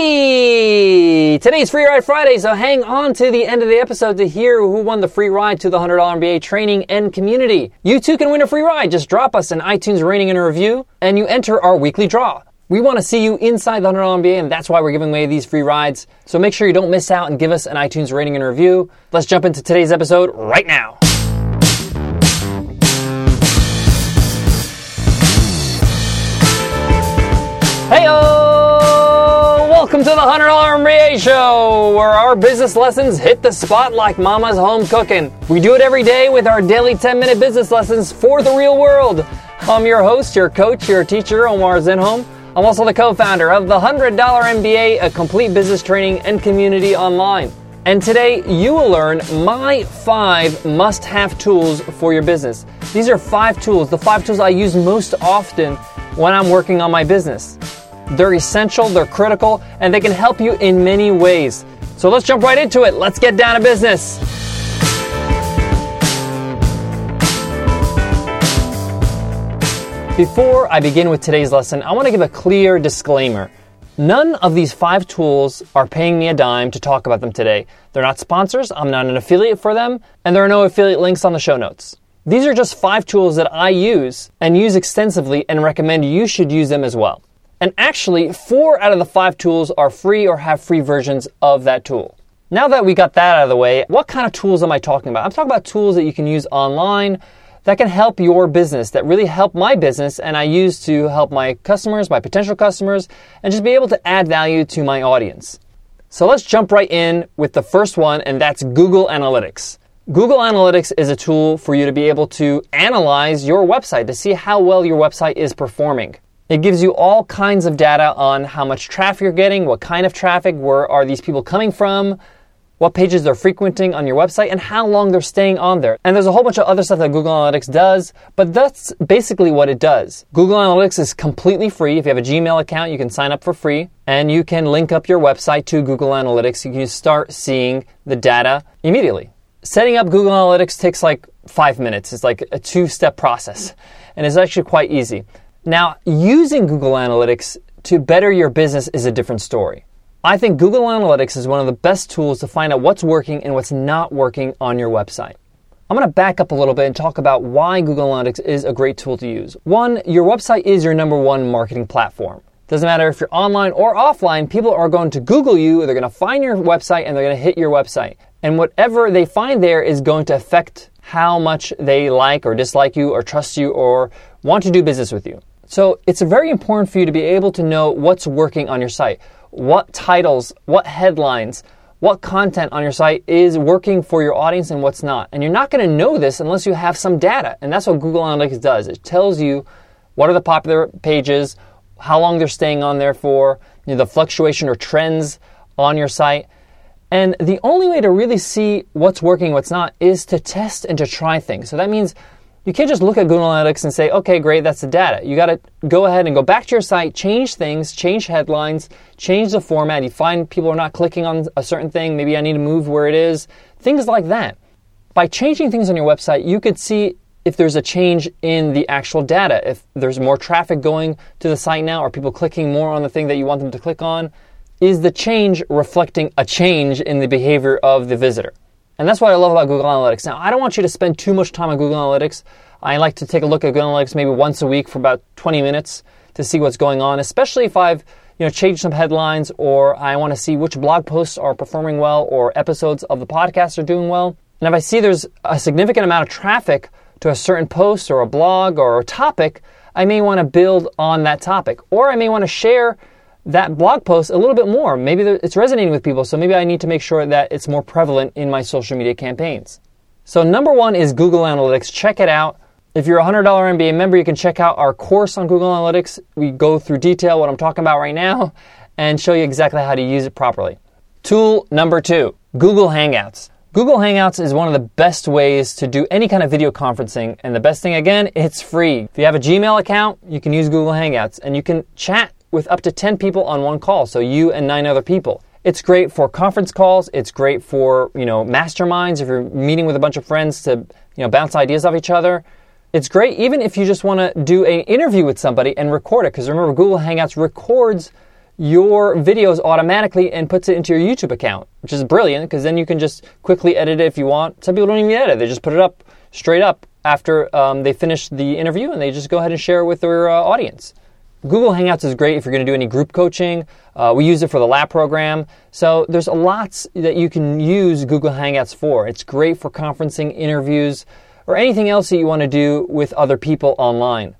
Hey! Today's Free Ride Friday, so hang on to the end of the episode to hear who won the free ride to the $100 MBA training and community. You too can win a free ride. Just drop us an iTunes rating and a review, and you enter our weekly draw. We want to see you inside the $100 MBA, and that's why we're giving away these free rides. So make sure you don't miss out and give us an iTunes rating and review. Let's jump into today's episode right now. Welcome to the $100 MBA show, where our business lessons hit the spot like mama's home cooking. We do it every day with our daily 10 minute business lessons for the real world. I'm your host, your coach, your teacher, Omar Zenhom. I'm also the co founder of the $100 MBA, a complete business training and community online. And today you will learn my five must have tools for your business. These are five tools, the five tools I use most often when I'm working on my business. They're essential, they're critical, and they can help you in many ways. So let's jump right into it. Let's get down to business. Before I begin with today's lesson, I want to give a clear disclaimer. None of these five tools are paying me a dime to talk about them today. They're not sponsors, I'm not an affiliate for them, and there are no affiliate links on the show notes. These are just five tools that I use and use extensively and recommend you should use them as well. And actually, four out of the five tools are free or have free versions of that tool. Now that we got that out of the way, what kind of tools am I talking about? I'm talking about tools that you can use online that can help your business, that really help my business, and I use to help my customers, my potential customers, and just be able to add value to my audience. So let's jump right in with the first one, and that's Google Analytics. Google Analytics is a tool for you to be able to analyze your website to see how well your website is performing. It gives you all kinds of data on how much traffic you're getting, what kind of traffic, where are these people coming from, what pages they're frequenting on your website, and how long they're staying on there. And there's a whole bunch of other stuff that Google Analytics does, but that's basically what it does. Google Analytics is completely free. If you have a Gmail account, you can sign up for free, and you can link up your website to Google Analytics. You can start seeing the data immediately. Setting up Google Analytics takes like five minutes. It's like a two step process, and it's actually quite easy. Now, using Google Analytics to better your business is a different story. I think Google Analytics is one of the best tools to find out what's working and what's not working on your website. I'm going to back up a little bit and talk about why Google Analytics is a great tool to use. One, your website is your number one marketing platform. Doesn't matter if you're online or offline, people are going to Google you, they're going to find your website, and they're going to hit your website. And whatever they find there is going to affect how much they like or dislike you or trust you or want to do business with you. So it's very important for you to be able to know what's working on your site. What titles, what headlines, what content on your site is working for your audience and what's not. And you're not going to know this unless you have some data. And that's what Google Analytics does. It tells you what are the popular pages, how long they're staying on there for, you know, the fluctuation or trends on your site. And the only way to really see what's working, what's not, is to test and to try things. So that means you can't just look at Google Analytics and say, okay, great, that's the data. You got to go ahead and go back to your site, change things, change headlines, change the format. You find people are not clicking on a certain thing. Maybe I need to move where it is. Things like that. By changing things on your website, you could see if there's a change in the actual data. If there's more traffic going to the site now, are people clicking more on the thing that you want them to click on? Is the change reflecting a change in the behavior of the visitor? And that's what I love about Google Analytics. Now, I don't want you to spend too much time on Google Analytics. I like to take a look at Google Analytics maybe once a week for about 20 minutes to see what's going on, especially if I've you know changed some headlines or I want to see which blog posts are performing well or episodes of the podcast are doing well. And if I see there's a significant amount of traffic to a certain post or a blog or a topic, I may want to build on that topic. Or I may want to share that blog post a little bit more. Maybe it's resonating with people, so maybe I need to make sure that it's more prevalent in my social media campaigns. So, number one is Google Analytics. Check it out. If you're a $100 MBA member, you can check out our course on Google Analytics. We go through detail what I'm talking about right now and show you exactly how to use it properly. Tool number two Google Hangouts. Google Hangouts is one of the best ways to do any kind of video conferencing. And the best thing, again, it's free. If you have a Gmail account, you can use Google Hangouts and you can chat with up to 10 people on one call, so you and nine other people. It's great for conference calls. It's great for, you know, masterminds if you're meeting with a bunch of friends to, you know, bounce ideas off each other. It's great even if you just want to do an interview with somebody and record it because remember Google Hangouts records your videos automatically and puts it into your YouTube account, which is brilliant because then you can just quickly edit it if you want. Some people don't even edit; it. they just put it up straight up after um, they finish the interview and they just go ahead and share it with their uh, audience. Google Hangouts is great if you're going to do any group coaching. Uh, we use it for the lab program. So there's a lots that you can use Google Hangouts for. It's great for conferencing, interviews, or anything else that you want to do with other people online.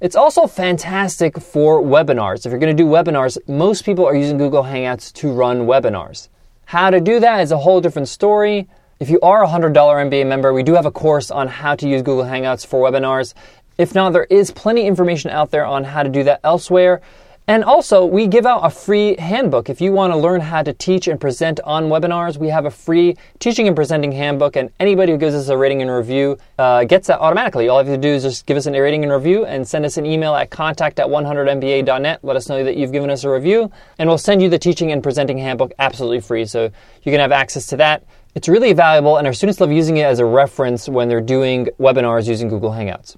It's also fantastic for webinars. If you're going to do webinars, most people are using Google Hangouts to run webinars. How to do that is a whole different story. If you are a $100 MBA member, we do have a course on how to use Google Hangouts for webinars. If not, there is plenty of information out there on how to do that elsewhere. And also, we give out a free handbook. If you want to learn how to teach and present on webinars, we have a free teaching and presenting handbook, and anybody who gives us a rating and review uh, gets that automatically. All you have to do is just give us a rating and review and send us an email at contact at 100mba.net. Let us know that you've given us a review, and we'll send you the teaching and presenting handbook absolutely free. So you can have access to that. It's really valuable, and our students love using it as a reference when they're doing webinars using Google Hangouts.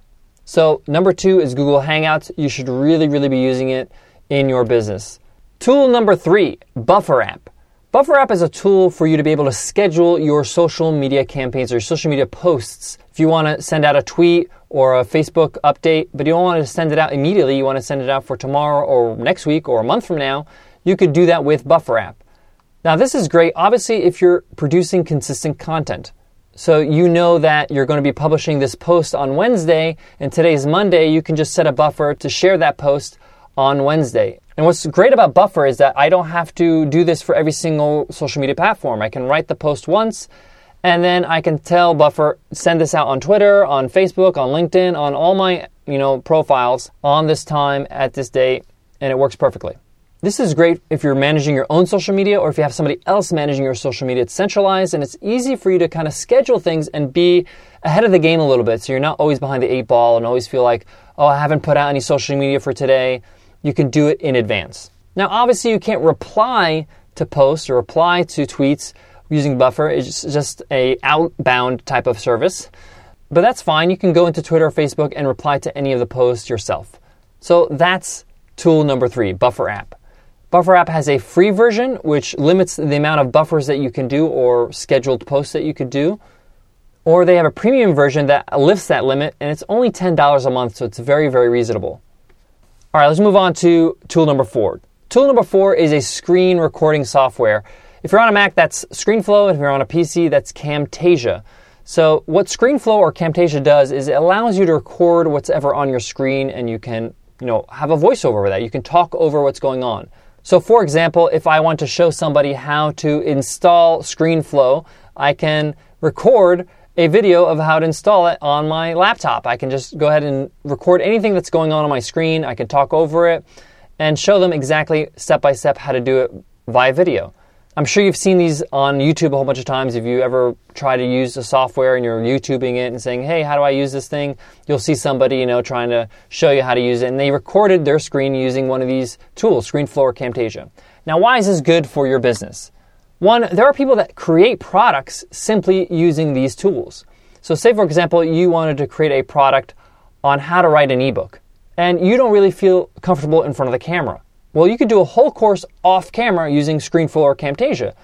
So, number two is Google Hangouts. You should really, really be using it in your business. Tool number three, Buffer App. Buffer App is a tool for you to be able to schedule your social media campaigns or social media posts. If you want to send out a tweet or a Facebook update, but you don't want to send it out immediately, you want to send it out for tomorrow or next week or a month from now, you could do that with Buffer App. Now, this is great, obviously, if you're producing consistent content. So you know that you're going to be publishing this post on Wednesday, and today's Monday, you can just set a buffer to share that post on Wednesday. And what's great about Buffer is that I don't have to do this for every single social media platform. I can write the post once and then I can tell Buffer send this out on Twitter, on Facebook, on LinkedIn, on all my, you know, profiles on this time at this date and it works perfectly. This is great if you're managing your own social media or if you have somebody else managing your social media. It's centralized and it's easy for you to kind of schedule things and be ahead of the game a little bit so you're not always behind the eight ball and always feel like, oh, I haven't put out any social media for today you can do it in advance. Now, obviously, you can't reply to posts or reply to tweets using Buffer. It's just a outbound type of service. But that's fine. You can go into Twitter or Facebook and reply to any of the posts yourself. So that's tool number three, Buffer app. Buffer app has a free version, which limits the amount of buffers that you can do or scheduled posts that you could do. Or they have a premium version that lifts that limit, and it's only $10 a month, so it's very, very reasonable. All right, let's move on to tool number four. Tool number four is a screen recording software. If you're on a Mac, that's ScreenFlow. And if you're on a PC, that's Camtasia. So, what ScreenFlow or Camtasia does is it allows you to record what's ever on your screen and you can, you know, have a voiceover over that. You can talk over what's going on. So, for example, if I want to show somebody how to install ScreenFlow, I can record a video of how to install it on my laptop. I can just go ahead and record anything that's going on on my screen. I can talk over it and show them exactly step by step how to do it via video. I'm sure you've seen these on YouTube a whole bunch of times. If you ever try to use a software and you're YouTubing it and saying, "Hey, how do I use this thing?" You'll see somebody, you know, trying to show you how to use it, and they recorded their screen using one of these tools, ScreenFlow or Camtasia. Now, why is this good for your business? One, there are people that create products simply using these tools. So, say for example, you wanted to create a product on how to write an ebook, and you don't really feel comfortable in front of the camera. Well, you could do a whole course off camera using ScreenFlow or Camtasia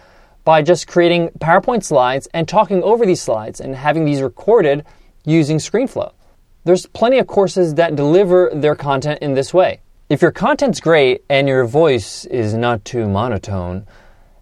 by just creating PowerPoint slides and talking over these slides and having these recorded using ScreenFlow. There's plenty of courses that deliver their content in this way. If your content's great and your voice is not too monotone,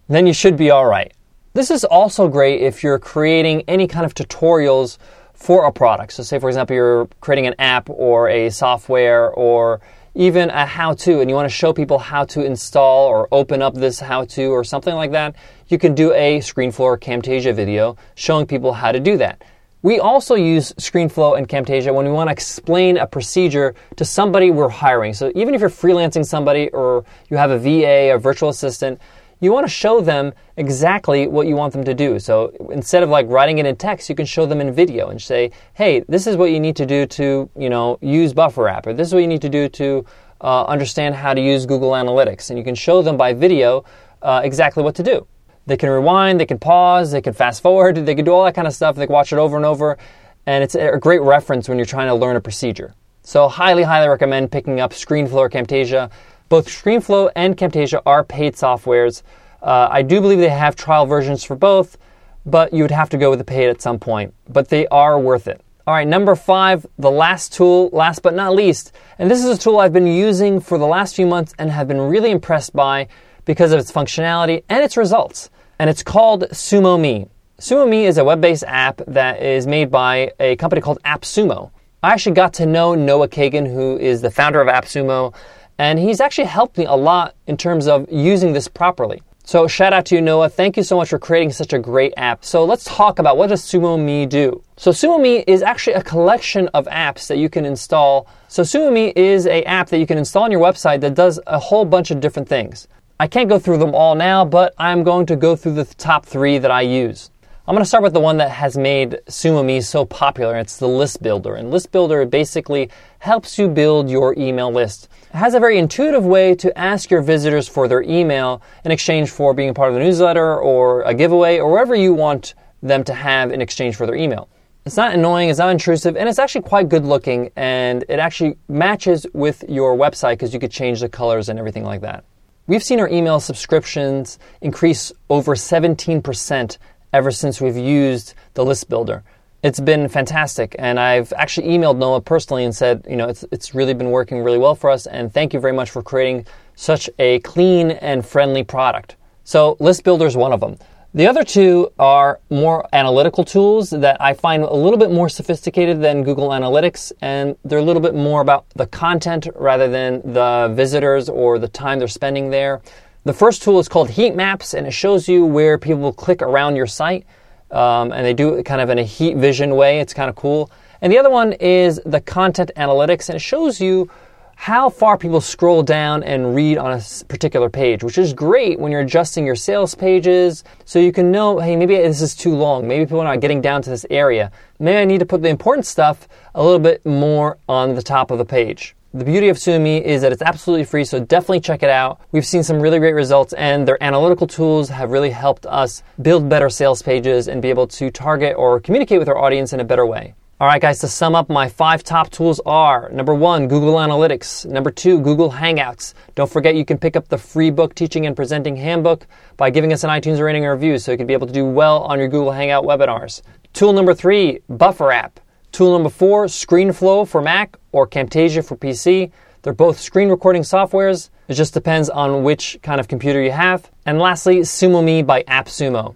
then you should be all right. This is also great if you're creating any kind of tutorials for a product. So, say for example, you're creating an app or a software or even a how to, and you want to show people how to install or open up this how to or something like that, you can do a ScreenFlow or Camtasia video showing people how to do that. We also use ScreenFlow and Camtasia when we want to explain a procedure to somebody we're hiring. So even if you're freelancing somebody or you have a VA, a virtual assistant, you want to show them exactly what you want them to do. So instead of like writing it in text, you can show them in video and say, "Hey, this is what you need to do to, you know, use Buffer app, or this is what you need to do to uh, understand how to use Google Analytics." And you can show them by video uh, exactly what to do. They can rewind, they can pause, they can fast forward, they can do all that kind of stuff. They can watch it over and over, and it's a great reference when you're trying to learn a procedure. So highly, highly recommend picking up ScreenFlow or Camtasia Both ScreenFlow and Camtasia are paid softwares. Uh, I do believe they have trial versions for both, but you would have to go with the paid at some point. But they are worth it. All right, number five, the last tool, last but not least. And this is a tool I've been using for the last few months and have been really impressed by because of its functionality and its results. And it's called SumoMe. SumoMe is a web based app that is made by a company called AppSumo. I actually got to know Noah Kagan, who is the founder of AppSumo, and he's actually helped me a lot in terms of using this properly. So shout out to you, Noah. Thank you so much for creating such a great app. So let's talk about what does SumoMe do. So SumoMe is actually a collection of apps that you can install. So SumoMe is a app that you can install on your website that does a whole bunch of different things. I can't go through them all now, but I'm going to go through the top three that I use. I'm going to start with the one that has made SumoMe so popular. It's the List Builder. And List Builder basically helps you build your email list. It has a very intuitive way to ask your visitors for their email in exchange for being a part of the newsletter or a giveaway or whatever you want them to have in exchange for their email. It's not annoying, it's not intrusive, and it's actually quite good looking and it actually matches with your website because you could change the colors and everything like that. We've seen our email subscriptions increase over 17% ever since we've used the list builder. It's been fantastic, and I've actually emailed Noah personally and said, you know, it's, it's really been working really well for us, and thank you very much for creating such a clean and friendly product. So, List Builder is one of them. The other two are more analytical tools that I find a little bit more sophisticated than Google Analytics, and they're a little bit more about the content rather than the visitors or the time they're spending there. The first tool is called Heat Maps, and it shows you where people click around your site, um, and they do it kind of in a heat vision way. It's kind of cool. And the other one is the Content Analytics, and it shows you how far people scroll down and read on a particular page, which is great when you're adjusting your sales pages. So you can know, hey, maybe this is too long. Maybe people are not getting down to this area. Maybe I need to put the important stuff a little bit more on the top of the page. The beauty of SumoMe is that it's absolutely free, so definitely check it out. We've seen some really great results, and their analytical tools have really helped us build better sales pages and be able to target or communicate with our audience in a better way. All right, guys, to sum up, my five top tools are number one, Google Analytics. Number two, Google Hangouts. Don't forget you can pick up the free book, Teaching and Presenting Handbook, by giving us an iTunes rating and review so you can be able to do well on your Google Hangout webinars. Tool number three, Buffer app. Tool number four, ScreenFlow for Mac or Camtasia for PC. They're both screen recording softwares. It just depends on which kind of computer you have. And lastly, SumoMe by AppSumo.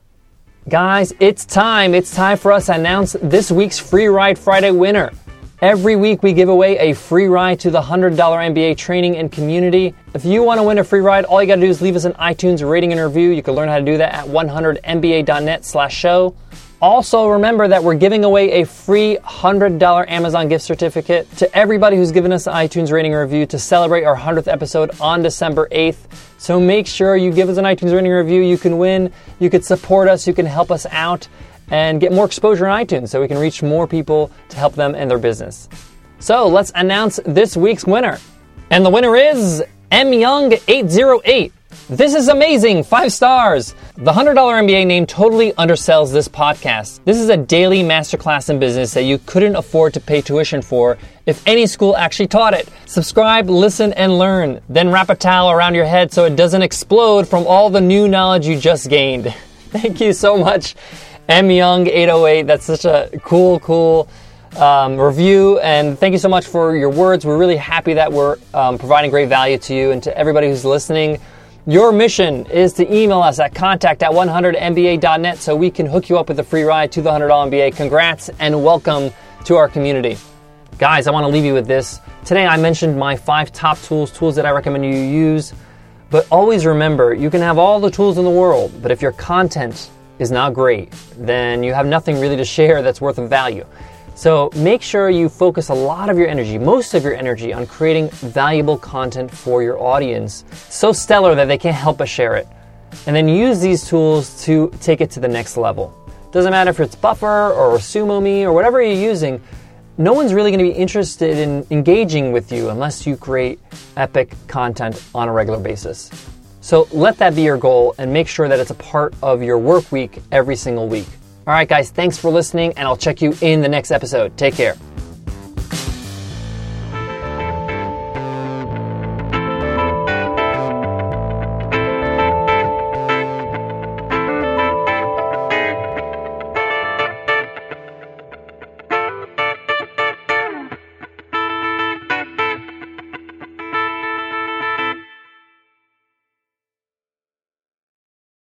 Guys, it's time. It's time for us to announce this week's Free Ride Friday winner. Every week we give away a free ride to the $100 MBA training and community. If you want to win a free ride, all you got to do is leave us an iTunes rating and review. You can learn how to do that at 100mba.net slash show. Also, remember that we're giving away a free $100 Amazon gift certificate to everybody who's given us an iTunes rating review to celebrate our 100th episode on December 8th. So make sure you give us an iTunes rating review. You can win, you can support us, you can help us out, and get more exposure on iTunes so we can reach more people to help them and their business. So let's announce this week's winner. And the winner is M Young 808. This is amazing! Five stars! The $100 MBA name totally undersells this podcast. This is a daily masterclass in business that you couldn't afford to pay tuition for if any school actually taught it. Subscribe, listen, and learn. Then wrap a towel around your head so it doesn't explode from all the new knowledge you just gained. Thank you so much, M Young 808. That's such a cool, cool um, review. And thank you so much for your words. We're really happy that we're um, providing great value to you and to everybody who's listening. Your mission is to email us at contact at 100mba.net so we can hook you up with a free ride to the $100 MBA. Congrats and welcome to our community. Guys, I want to leave you with this. Today I mentioned my five top tools, tools that I recommend you use. But always remember, you can have all the tools in the world, but if your content is not great, then you have nothing really to share that's worth of value. So make sure you focus a lot of your energy, most of your energy, on creating valuable content for your audience. So stellar that they can't help but share it. And then use these tools to take it to the next level. Doesn't matter if it's Buffer or SumoMe or whatever you're using, no one's really going to be interested in engaging with you unless you create epic content on a regular basis. So let that be your goal and make sure that it's a part of your work week every single week. All right, guys, thanks for listening, and I'll check you in the next episode. Take care.